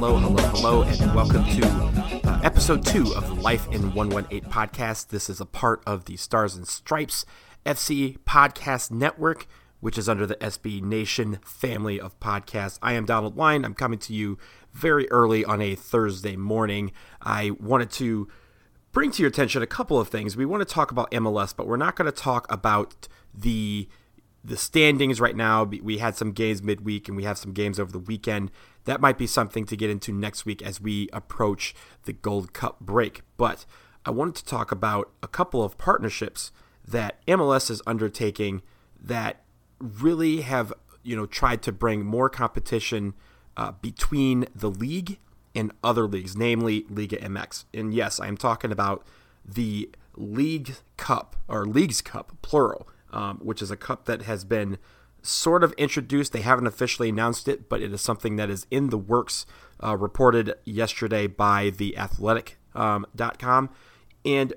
hello, hello, hello, and welcome to uh, episode two of the Life in 118 podcast. This is a part of the Stars and Stripes FC podcast network, which is under the SB Nation family of podcasts. I am Donald Wine. I'm coming to you very early on a Thursday morning. I wanted to bring to your attention a couple of things. We want to talk about MLS, but we're not going to talk about the the standings right now. We had some games midweek and we have some games over the weekend. That might be something to get into next week as we approach the Gold Cup break. But I wanted to talk about a couple of partnerships that MLS is undertaking that really have you know tried to bring more competition uh, between the league and other leagues, namely Liga MX. And yes, I am talking about the League Cup or Leagues Cup, plural, um, which is a cup that has been sort of introduced. They haven't officially announced it, but it is something that is in the works, uh, reported yesterday by the athletic.com. Um, and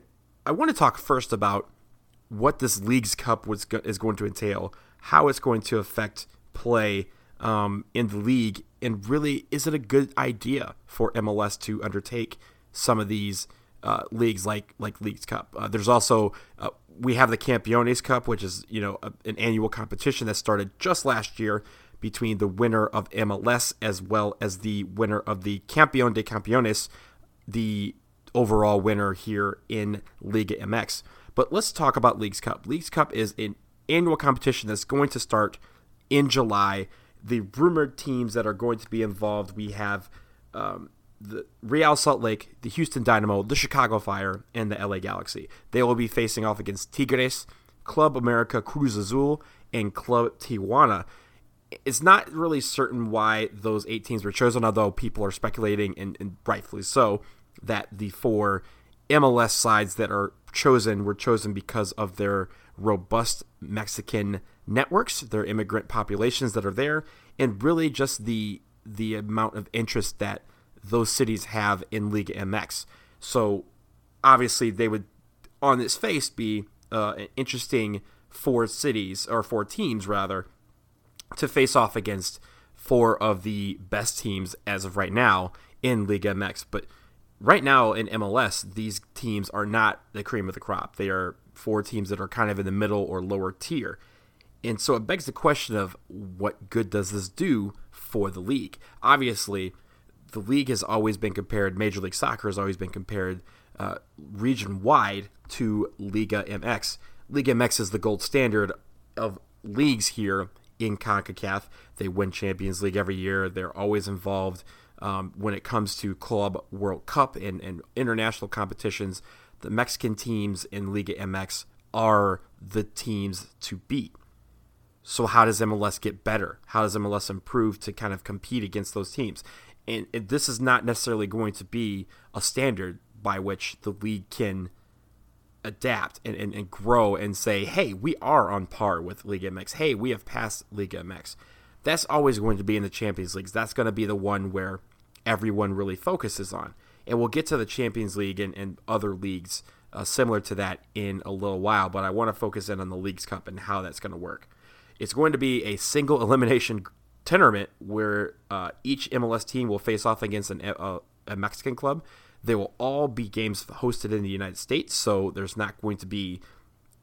I want to talk first about what this Leagues Cup was go- is going to entail, how it's going to affect play um, in the league, and really, is it a good idea for MLS to undertake some of these uh, leagues like like Leagues Cup? Uh, there's also uh, we have the Campeones Cup, which is you know a, an annual competition that started just last year between the winner of MLS as well as the winner of the Campeón de Campeones, the overall winner here in Liga MX. But let's talk about Leagues Cup. Leagues Cup is an annual competition that's going to start in July. The rumored teams that are going to be involved, we have um, the Real Salt Lake, the Houston Dynamo, the Chicago Fire, and the LA Galaxy. They will be facing off against Tigres, Club America Cruz Azul, and Club Tijuana. It's not really certain why those eight teams were chosen, although people are speculating, and, and rightfully so, that the four MLS sides that are chosen were chosen because of their robust Mexican networks, their immigrant populations that are there, and really just the the amount of interest that those cities have in Liga MX. So obviously they would, on its face, be uh, an interesting four cities or four teams rather to face off against four of the best teams as of right now in Liga MX. But right now in MLS, these teams are not the cream of the crop. They are four teams that are kind of in the middle or lower tier. And so it begs the question of what good does this do for the league? Obviously, the league has always been compared, Major League Soccer has always been compared uh, region wide to Liga MX. Liga MX is the gold standard of leagues here in CONCACAF. They win Champions League every year, they're always involved. Um, when it comes to Club World Cup and, and international competitions, the Mexican teams in Liga MX are the teams to beat. So, how does MLS get better? How does MLS improve to kind of compete against those teams? And this is not necessarily going to be a standard by which the league can adapt and, and, and grow and say, hey, we are on par with Liga MX. Hey, we have passed Liga MX. That's always going to be in the Champions Leagues. That's going to be the one where everyone really focuses on. And we'll get to the Champions League and, and other leagues uh, similar to that in a little while, but I want to focus in on the Leagues Cup and how that's going to work. It's going to be a single elimination tournament where uh, each MLS team will face off against an, a, Mexican club. They will all be games hosted in the United States, so there's not going to be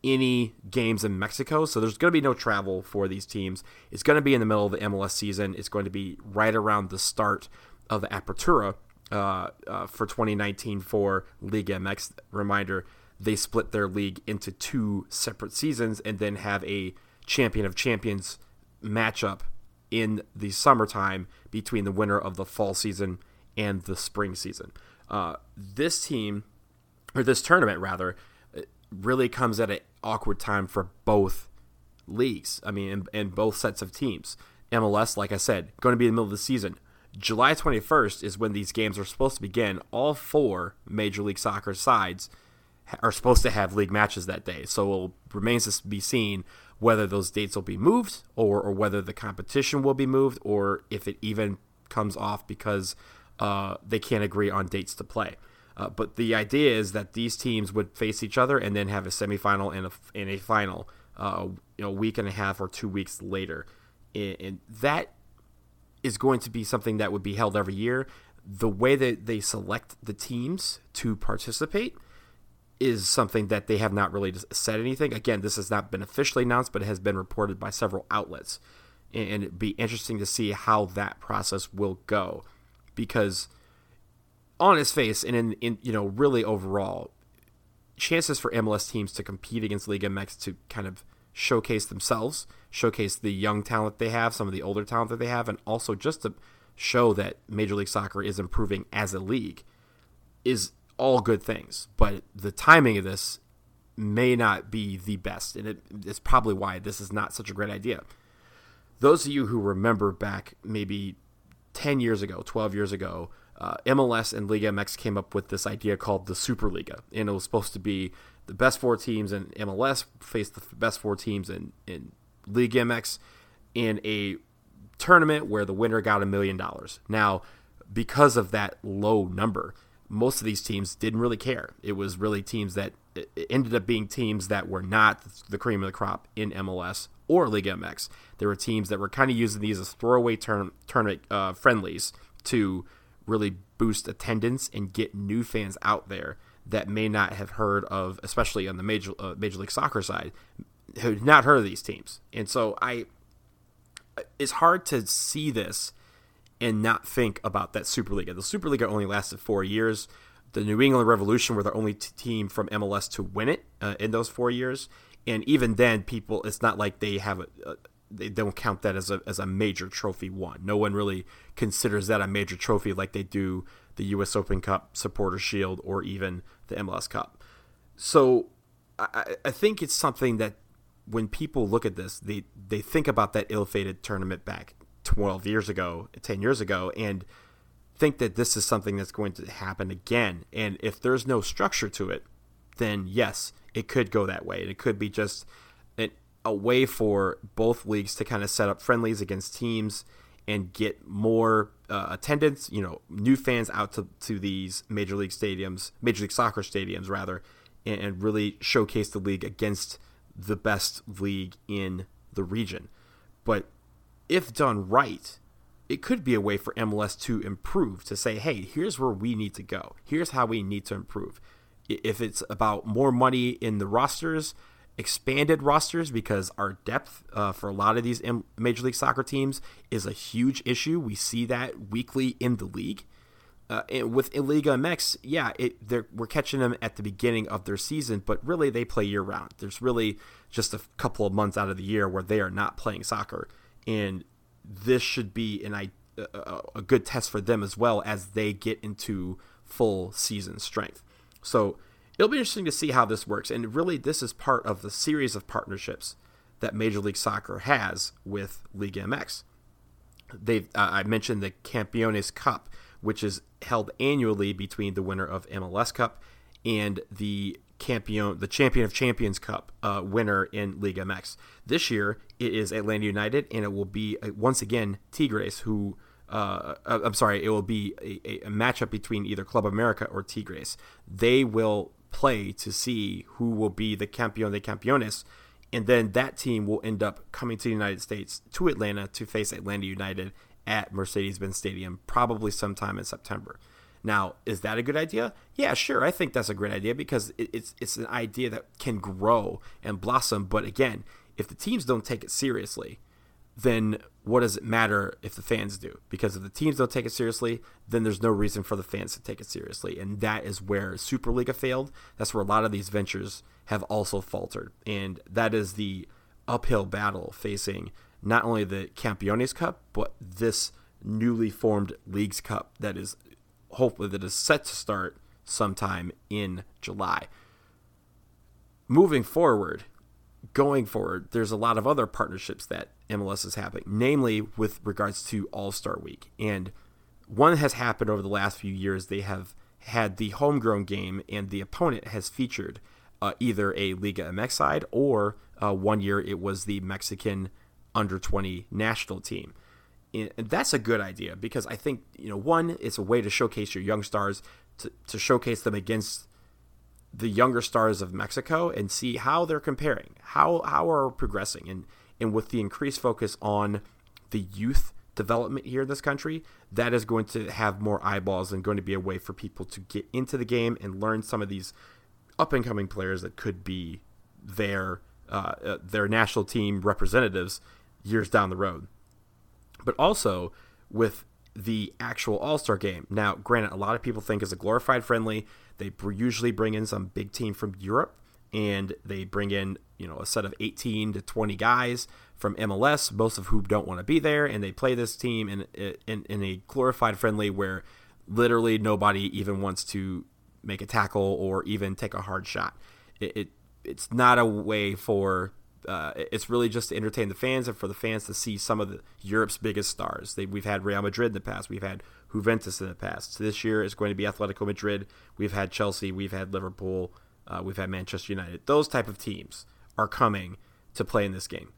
any games in Mexico. So there's going to be no travel for these teams. It's going to be in the middle of the MLS season. It's going to be right around the start of the Apertura uh, uh, for 2019 for Liga MX. Reminder, they split their league into two separate seasons and then have a champion of champions matchup in the summertime between the winter of the fall season and the spring season. Uh, this team, or this tournament rather, really comes at an awkward time for both leagues. I mean, and, and both sets of teams. MLS, like I said, going to be in the middle of the season. July 21st is when these games are supposed to begin. All four Major League Soccer sides are supposed to have league matches that day. So it remains to be seen whether those dates will be moved or, or whether the competition will be moved or if it even comes off because uh, they can't agree on dates to play. Uh, but the idea is that these teams would face each other and then have a semifinal and a, and a final, uh, you know, a week and a half or two weeks later. And, and that is going to be something that would be held every year. The way that they select the teams to participate is something that they have not really said anything. Again, this has not been officially announced, but it has been reported by several outlets. And it'd be interesting to see how that process will go. Because on its face and in, in you know, really overall, chances for MLS teams to compete against Liga MX to kind of showcase themselves, showcase the young talent they have, some of the older talent that they have, and also just to show that Major League Soccer is improving as a league is all good things. But the timing of this may not be the best, and it, it's probably why this is not such a great idea. Those of you who remember back maybe 10 years ago, 12 years ago, uh, MLS and Liga MX came up with this idea called the Superliga, and it was supposed to be the best four teams in MLS face the best four teams in in Liga MX in a tournament where the winner got a million dollars. Now, because of that low number, most of these teams didn't really care. It was really teams that ended up being teams that were not the cream of the crop in MLS or Liga MX. There were teams that were kind of using these as throwaway turn, tournament uh, friendlies to really boost attendance and get new fans out there that may not have heard of, especially on the major uh, Major League Soccer side, who not heard of these teams. And so I, it's hard to see this and not think about that Superliga. The Superliga only lasted four years. The New England Revolution were the only t- team from MLS to win it uh, in those four years. And even then, people, it's not like they have a, a they don't count that as a as a major trophy won. No one really considers that a major trophy like they do the U.S. Open Cup, Supporter Shield, or even the MLS Cup. So I, I think it's something that when people look at this, they they think about that ill-fated tournament back 12 years ago, 10 years ago, and think that this is something that's going to happen again. And if there's no structure to it, then yes, it could go that way. And it could be just a way for both leagues to kind of set up friendlies against teams and get more uh, attendance, you know, new fans out to, to these major league stadiums, major league soccer stadiums rather, and, and really showcase the league against the best league in the region. But if done right, it could be a way for MLS to improve, to say, hey, here's where we need to go. Here's how we need to improve. If it's about more money in the rosters, expanded rosters because our depth uh, for a lot of these Major League Soccer teams is a huge issue. We see that weekly in the league. Uh, with Liga MX, yeah, it, we're catching them at the beginning of their season, but really they play year round. There's really just a couple of months out of the year where they are not playing soccer, and this should be an good test for them as well as they get into full season strength. So it'll be interesting to see how this works. And really, this is part of the series of partnerships that Major League Soccer has with Liga MX. They, uh, I mentioned the Campeones Cup, which is held annually between the winner of MLS Cup and the The Champion of Champions Cup uh, winner in Liga MX. This year, it is Atlanta United, and it will be uh, once again Tigres, who uh, uh, I'm sorry, it will be a, a, matchup between either Club America or Tigres. They will play to see who will be the campeón de campeones. And then that team will end up coming to the United States to Atlanta to face Atlanta United at Mercedes Benz Stadium, probably sometime in September. Now, is that a good idea? Yeah, sure. I think that's a great idea because it's it's an idea that can grow and blossom. But again, if the teams don't take it seriously, then what does it matter if the fans do? Because if the teams don't take it seriously, then there's no reason for the fans to take it seriously. And that is where Superliga failed. That's where a lot of these ventures have also faltered. And that is the uphill battle facing not only the Campeones Cup, but this newly formed Leagues Cup that is hopefully that is set to start sometime in July. Moving forward, going forward, there's a lot of other partnerships that MLS is having, namely with regards to All Star Week. And one has happened over the last few years. They have had the homegrown game, and the opponent has featured uh, either a Liga MX side or uh, one year it was the Mexican under 20 national team. And that's a good idea because I think, you know, one, it's a way to showcase your young stars, to, to showcase them against the younger stars of Mexico and see how they're comparing, how how are progressing, and and with the increased focus on the youth development here in this country, that is going to have more eyeballs and going to be a way for people to get into the game and learn some of these up and coming players that could be their uh, uh, their national team representatives years down the road. But also with the actual All Star game. Now, granted, a lot of people think it's a glorified friendly. They usually bring in some big team from Europe, and they bring in you know a set of 18 to 20 guys from MLS, most of whom don't want to be there, and they play this team in in, in a glorified friendly where literally nobody even wants to make a tackle or even take a hard shot. It, it it's not a way for uh, it's really just to entertain the fans and for the fans to see some of the Europe's biggest stars. They, we've had Real Madrid in the past, we've had Juventus in the past. So this year is going to be Atletico Madrid. We've had Chelsea, we've had Liverpool, uh, we've had Manchester United. Those type of teams are coming to play in this game.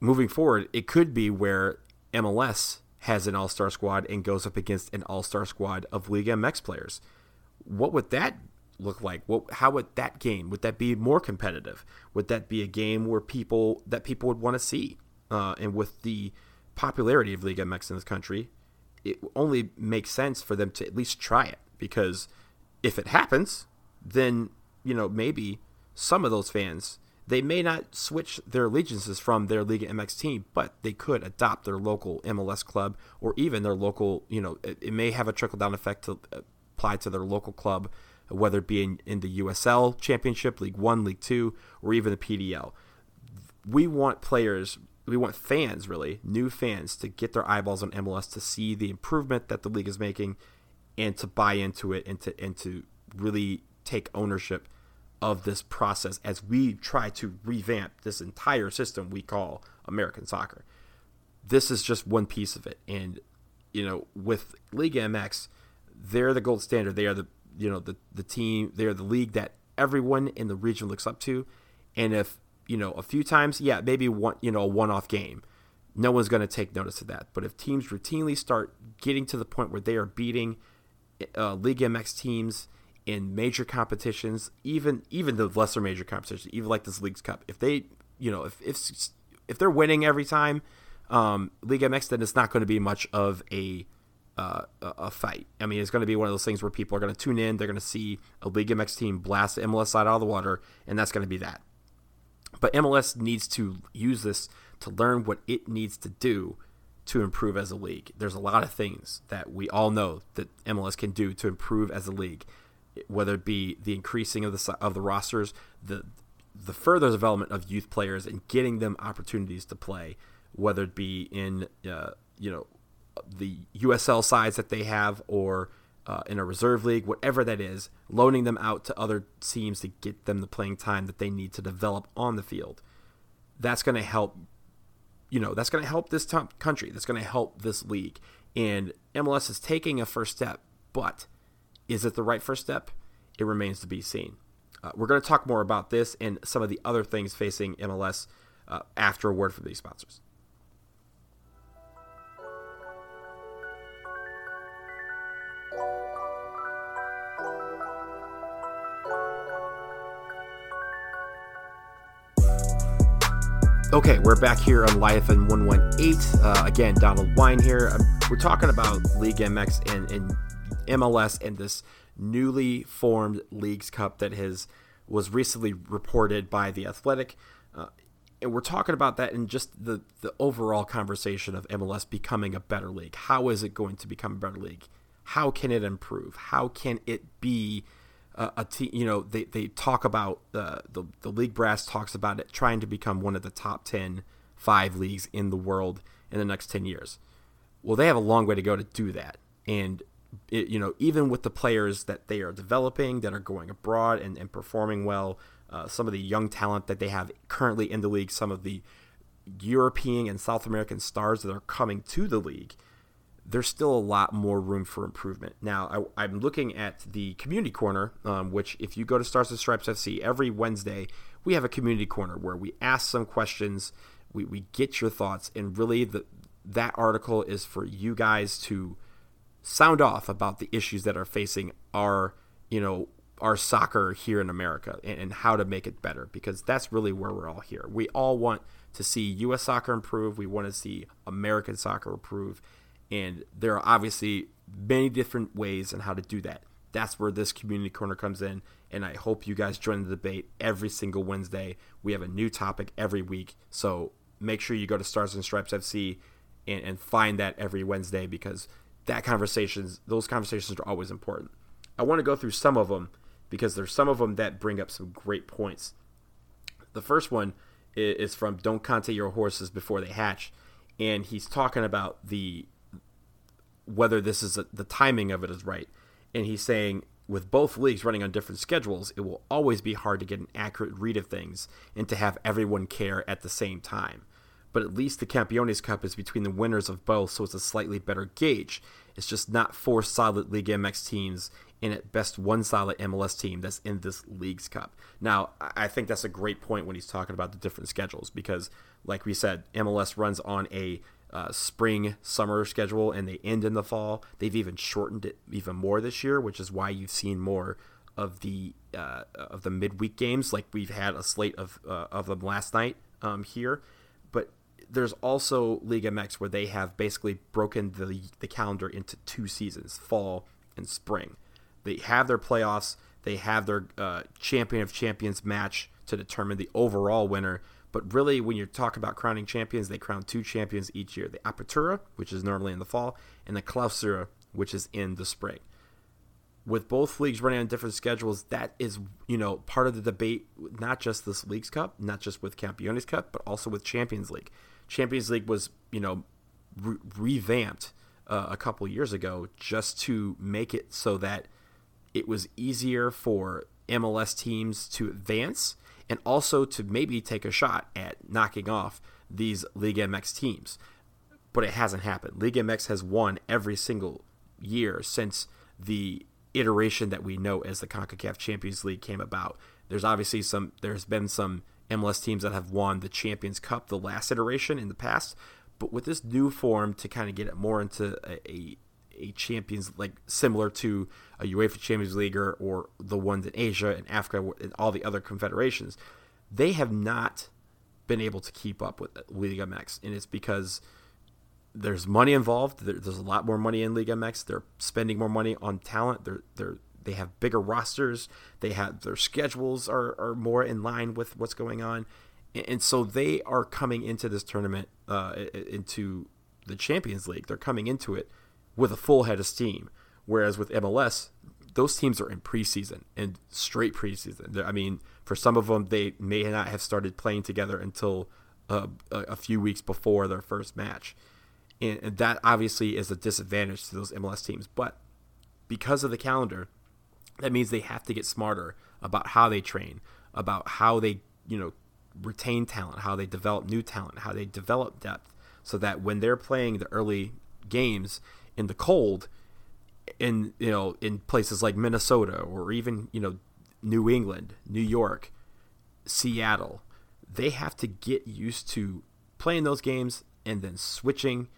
Moving forward, it could be where MLS has an all-star squad and goes up against an all-star squad of Liga MX players. What would that look like? What, how would that game would that be more competitive? Would that be a game where people that people would want to see? Uh, and with the popularity of Liga MX in this country, it only makes sense for them to at least try it because if it happens, then you know maybe some of those fans they may not switch their allegiances from their Liga MX team, but they could adopt their local MLS club or even their local. You know, it, it may have a trickle down effect to apply to their local club whether it be in, in the USL Championship, League One, League Two, or even the PDL. We want players, we want fans, really, new fans, to get their eyeballs on MLS to see the improvement that the league is making and to buy into it and to, and to really take ownership of this process as we try to revamp this entire system we call American soccer. This is just one piece of it. And, you know, with Liga MX, they're the gold standard. They are the you know the the team they're the league that everyone in the region looks up to. And if you know a few times yeah maybe one you know a one-off game no one's going to take notice of that. But if teams routinely start getting to the point where they are beating uh, league mx teams in major competitions even even the lesser major competitions even like this league's cup if they you know if if if they're winning every time um, league mx then it's not going to be much of a uh, a fight. I mean, it's going to be one of those things where people are going to tune in. They're going to see a League MX team blast the MLS side out of the water, and that's going to be that. But MLS needs to use this to learn what it needs to do to improve as a league. There's a lot of things that we all know that MLS can do to improve as a league, whether it be the increasing of the of the rosters, the the further development of youth players and getting them opportunities to play, whether it be in uh, you know the USL sides that they have or uh, in a reserve league, whatever that is, loaning them out to other teams to get them the playing time that they need to develop on the field. That's going to help, you know, that's going to help this country. That's going to help this league. And MLS is taking a first step, but is it the right first step? It remains to be seen. Uh, we're going to talk more about this and some of the other things facing MLS uh, after a word from these sponsors. Okay, we're back here on in 118. Uh, again, Donald Wine here. Um, we're talking about League MX and, and, MLS and this newly formed Leagues Cup that has was recently reported by the Athletic. Uh, and we're talking about that in just the, the overall conversation of MLS becoming a better league. How is it going to become a better league? How can it improve? How can it be uh, a team, you know, they, they talk about uh, the the league brass talks about it trying to become one of the top 10 five leagues in the world in the next 10 years. Well, they have a long way to go to do that. And it, you know, even with the players that they are developing that are going abroad and, and performing well, uh, some of the young talent that they have currently in the league, some of the European and South American stars that are coming to the league, there's still a lot more room for improvement. Now, I, am looking at the community corner, um, which if you go to Stars and Stripes FC every Wednesday, we have a community corner where we ask some questions, we, we get your thoughts, and really the, that article is for you guys to sound off about the issues that are facing our, you know, our soccer here in America and, and how to make it better because that's really where we're all here. We all want to see U.S. soccer improve. We want to see American soccer improve. And there are obviously many different ways on how to do that. That's where this community corner comes in. And I hope you guys join the debate every single Wednesday. We have a new topic every week. So make sure you go to Stars and Stripes FC and, and find that every Wednesday because that conversations, those conversations are always important. I want to go through some of them because there's some of them that bring up some great points. The first one is from Don't Conte Your Horses Before They Hatch. And he's talking about the whether this is a, the timing of it is right. And he's saying with both leagues running on different schedules, it will always be hard to get an accurate read of things and to have everyone care at the same time. But at least the Campeones Cup is between the winners of both, so it's a slightly better gauge. It's just not four solid League MX teams and at best one solid MLS team that's in this League's Cup. Now, I think that's a great point when he's talking about the different schedules because, like we said, MLS runs on a uh, spring summer schedule and they end in the fall. They've even shortened it even more this year, which is why you've seen more of the uh, of the midweek games. Like we've had a slate of uh, of them last night um, here, but there's also League MX where they have basically broken the the calendar into two seasons, fall and spring. They have their playoffs. They have their uh, champion of champions match to determine the overall winner. But really, when you talk about crowning champions, they crown two champions each year: the Apertura, which is normally in the fall, and the Clausura, which is in the spring. With both leagues running on different schedules, that is, you know, part of the debate. Not just this League's Cup, not just with Campeones Cup, but also with Champions League. Champions League was, you know, re- revamped uh, a couple years ago just to make it so that it was easier for MLS teams to advance and also to maybe take a shot at knocking off these League MX teams. But it hasn't happened. League MX has won every single year since the iteration that we know as the CONCACAF Champions League came about. There's obviously some there's been some MLS teams that have won the Champions Cup the last iteration in the past, but with this new form to kind of get it more into a, a, a Champions like similar to a UEFA Champions League or, or the ones in Asia and Africa and all the other confederations, they have not been able to keep up with League MX, and it's because there's money involved. There, there's a lot more money in League MX. They're spending more money on talent. They're they're they have bigger rosters. They have their schedules are, are more in line with what's going on, and, and so they are coming into this tournament uh, into the Champions League. They're coming into it with a full head of steam. Whereas with MLS, those teams are in preseason and straight preseason. They're, I mean, for some of them, they may not have started playing together until uh, a, a, few weeks before their first match. And, and that obviously is a disadvantage to those MLS teams. But because of the calendar, that means they have to get smarter about how they train, about how they, you know, retain talent, how they develop new talent, how they develop depth, so that when they're playing the early games in the cold, in you know in places like Minnesota or even you know New England, New York, Seattle, they have to get used to playing those games and then switching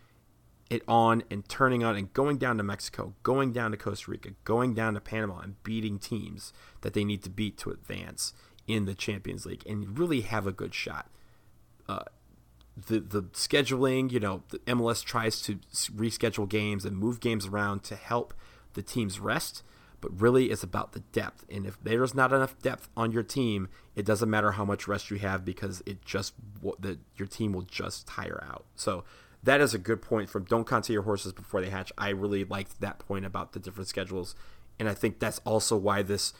it on and turning on and going down to Mexico, going down to Costa Rica, going down to Panama and beating teams that they need to beat to advance in the Champions League and really have a good shot. Uh, the the scheduling, you know, the MLS tries to reschedule games and move games around to help the teams rest, but really it's about the depth. And if there's not enough depth on your team, it doesn't matter how much rest you have because it just the your team will just tire out. So that is a good point from don't consider your horses before they hatch. I really liked that point about the different schedules, and I think that's also why this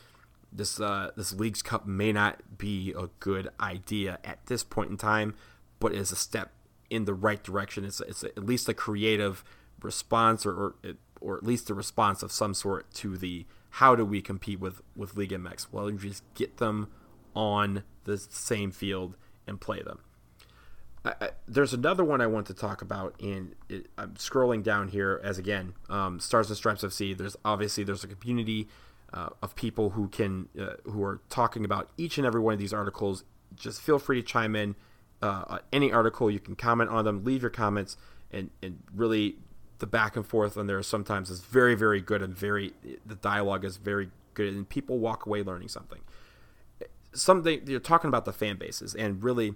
this uh, this league's cup may not be a good idea at this point in time but is a step in the right direction. It's, it's at least a creative response or, or, or at least a response of some sort to the how do we compete with, with League MX? Well, you just get them on the same field and play them. I, I, there's another one I want to talk about, and it, I'm scrolling down here as again, um, Stars and Stripes FC. There's obviously there's a community uh, of people who can uh, who are talking about each and every one of these articles. Just feel free to chime in uh, any article. You can comment on them, leave your comments, and and really the back and forth on there sometimes is very very good and very the dialogue is very good and people walk away learning something. Something you're talking about the fan bases and really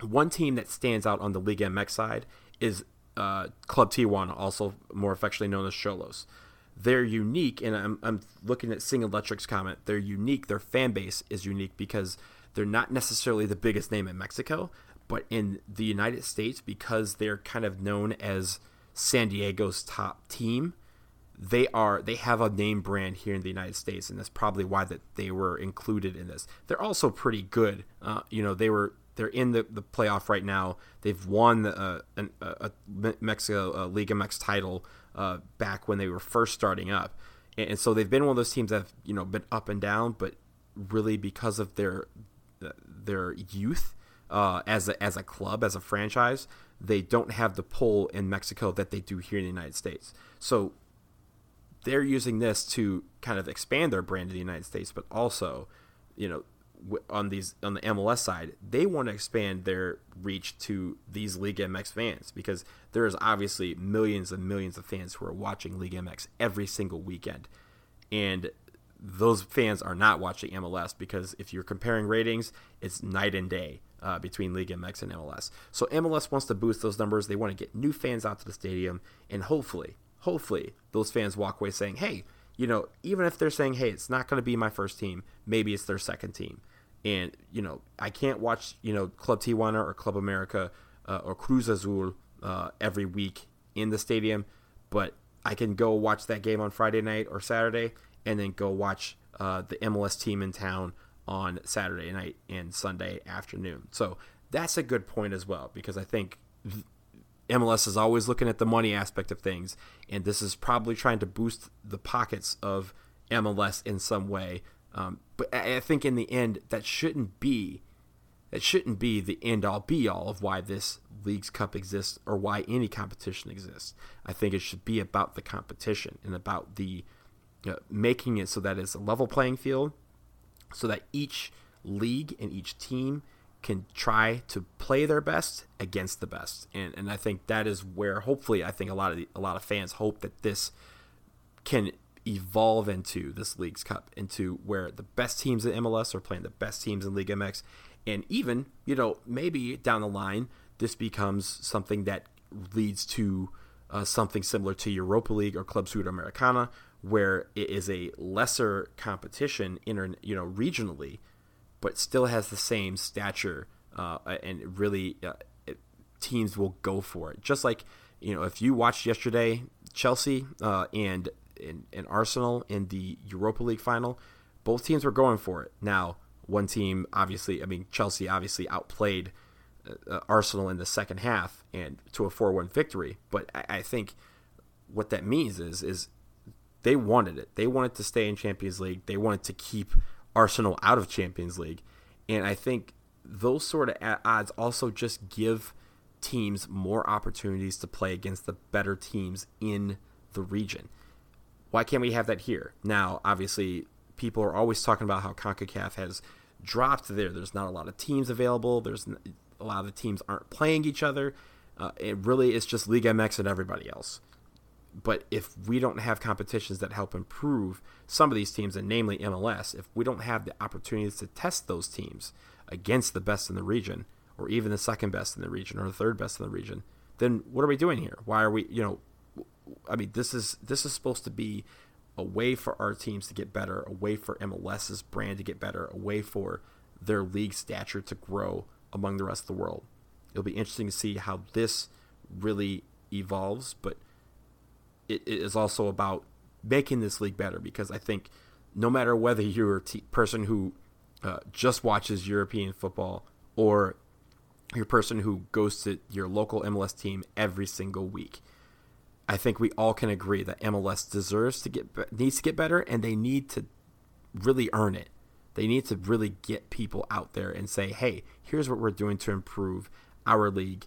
one team that stands out on the Liga MX side is uh, Club Tijuana, also more affectionately known as Xolos. They're unique, and I'm, I'm looking at Sing Electric's comment. They're unique. Their fan base is unique because they're not necessarily the biggest name in Mexico, but in the United States, because they're kind of known as San Diego's top team, they are they have a name brand here in the United States, and that's probably why that they were included in this. They're also pretty good. Uh, you know, they were they're in the, the playoff right now. They've won uh, a, a, Mexico uh, Liga MX title uh, back when they were first starting up, and, and, so they've been one of those teams that have you know been up and down, but really because of their their youth uh, as a, as a club as a franchise, they don't have the pull in Mexico that they do here in the United States. So they're using this to kind of expand their brand in the United States, but also, you know, on these on the MLS side, they want to expand their reach to these League MX fans because there is obviously millions and millions of fans who are watching League MX every single weekend, and those fans are not watching MLS because if you're comparing ratings, it's night and day uh, between League MX and MLS. So MLS wants to boost those numbers. They want to get new fans out to the stadium, and hopefully, hopefully, those fans walk away saying, "Hey." You know, even if they're saying, "Hey, it's not going to be my first team, maybe it's their second team," And you know, I can't watch you know Club Tijuana or Club America uh, or Cruz Azul uh, every week in the stadium, but I can go watch that game on Friday night or Saturday, and then go watch uh, the MLS team in town on Saturday night and Sunday afternoon. So that's a good point as well because I think MLS is always looking at the money aspect of things, and this is probably trying to boost the pockets of MLS in some way um, but I think in the end, that shouldn't be that shouldn't be the end all be all of why this league's cup exists or why any competition exists. I think it should be about the competition and about the making it so that it's a level playing field, so that each league and each team can try to play their best against the best. And and I think that is where hopefully I think a lot of the, a lot of fans hope that this can evolve into this league's cup into where the best teams in MLS are playing the best teams in League MX and even you know maybe down the line this becomes something that leads to uh, something similar to Europa League or Club Sudamericana where it is a lesser competition inter, you know regionally but still has the same stature uh, and really uh, it, teams will go for it just like you know if you watched yesterday Chelsea uh, and in, in Arsenal in the Europa League final, both teams were going for it. Now, one team obviously, I mean, Chelsea obviously outplayed uh, Arsenal in the second half and to a 4-1 victory. But I, I, think what that means is is they wanted it. They wanted to stay in Champions League. They wanted to keep Arsenal out of Champions League. And I think those sort of odds also just give teams more opportunities to play against the better teams in the region. Why can't we have that here? Now, obviously, people are always talking about how CONCACAF has dropped there. There's not a lot of teams available. There's a lot of the teams aren't playing each other. Uh, it really is just League MX and everybody else. But if we don't have competitions that help improve some of these teams, and namely MLS, if we don't have the opportunities to test those teams against the best in the region, or even the second best in the region, or the third best in the region, then what are we doing here? Why are we, you know, I mean, this is this is supposed to be a way for our teams to get better, a way for MLS's brand to get better, a way for their league stature to grow among the rest of the world. It'll be interesting to see how this really evolves, but it, is also about making this league better because I think no matter whether you're a person who uh, just watches European football or you're person who goes to your local MLS team every single week, I think we all can agree that MLS deserves to get needs to get better, and they need to really earn it. They need to really get people out there and say, "Hey, here's what we're doing to improve our league,"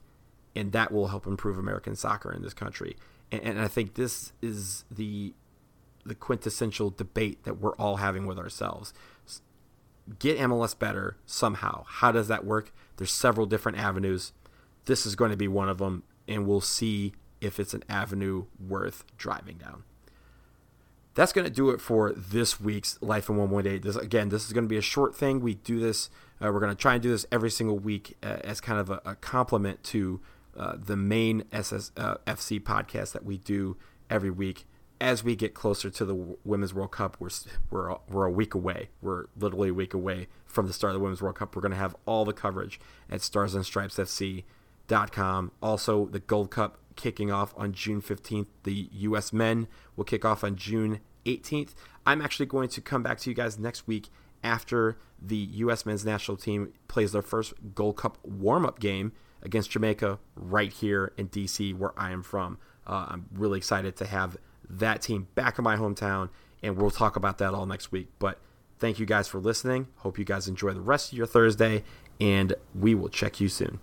and that will help improve American soccer in this country. And, I think this is the the quintessential debate that we're all having with ourselves. Get MLS better somehow. How does that work? There's several different avenues. This is going to be one of them, and we'll see if it's an avenue worth driving down. that's going to do it for this week's Life in 118. This again, this is going to be a short thing. We do this. Uh, we're going to try and do this every single week uh, as kind of a, a complement to uh, the main SS, uh, FC podcast that we do every week. As we get closer to the Women's World Cup, we're we're we're a week away. We're literally a week away from the start of the Women's World Cup. We're going to have all the coverage at Stars and Stripes FC.com. Also, the Gold Cup kicking off on June 15th. The U.S. men will kick off on June 18th. I'm actually going to come back to you guys next week after the U.S. men's national team plays their first Gold Cup warm up game against Jamaica right here in D.C., where I am from. Uh, I'm really excited to have that team back in my hometown, and we'll talk about that all next week. But thank you guys for listening. Hope you guys enjoy the rest of your Thursday, and we will check you soon.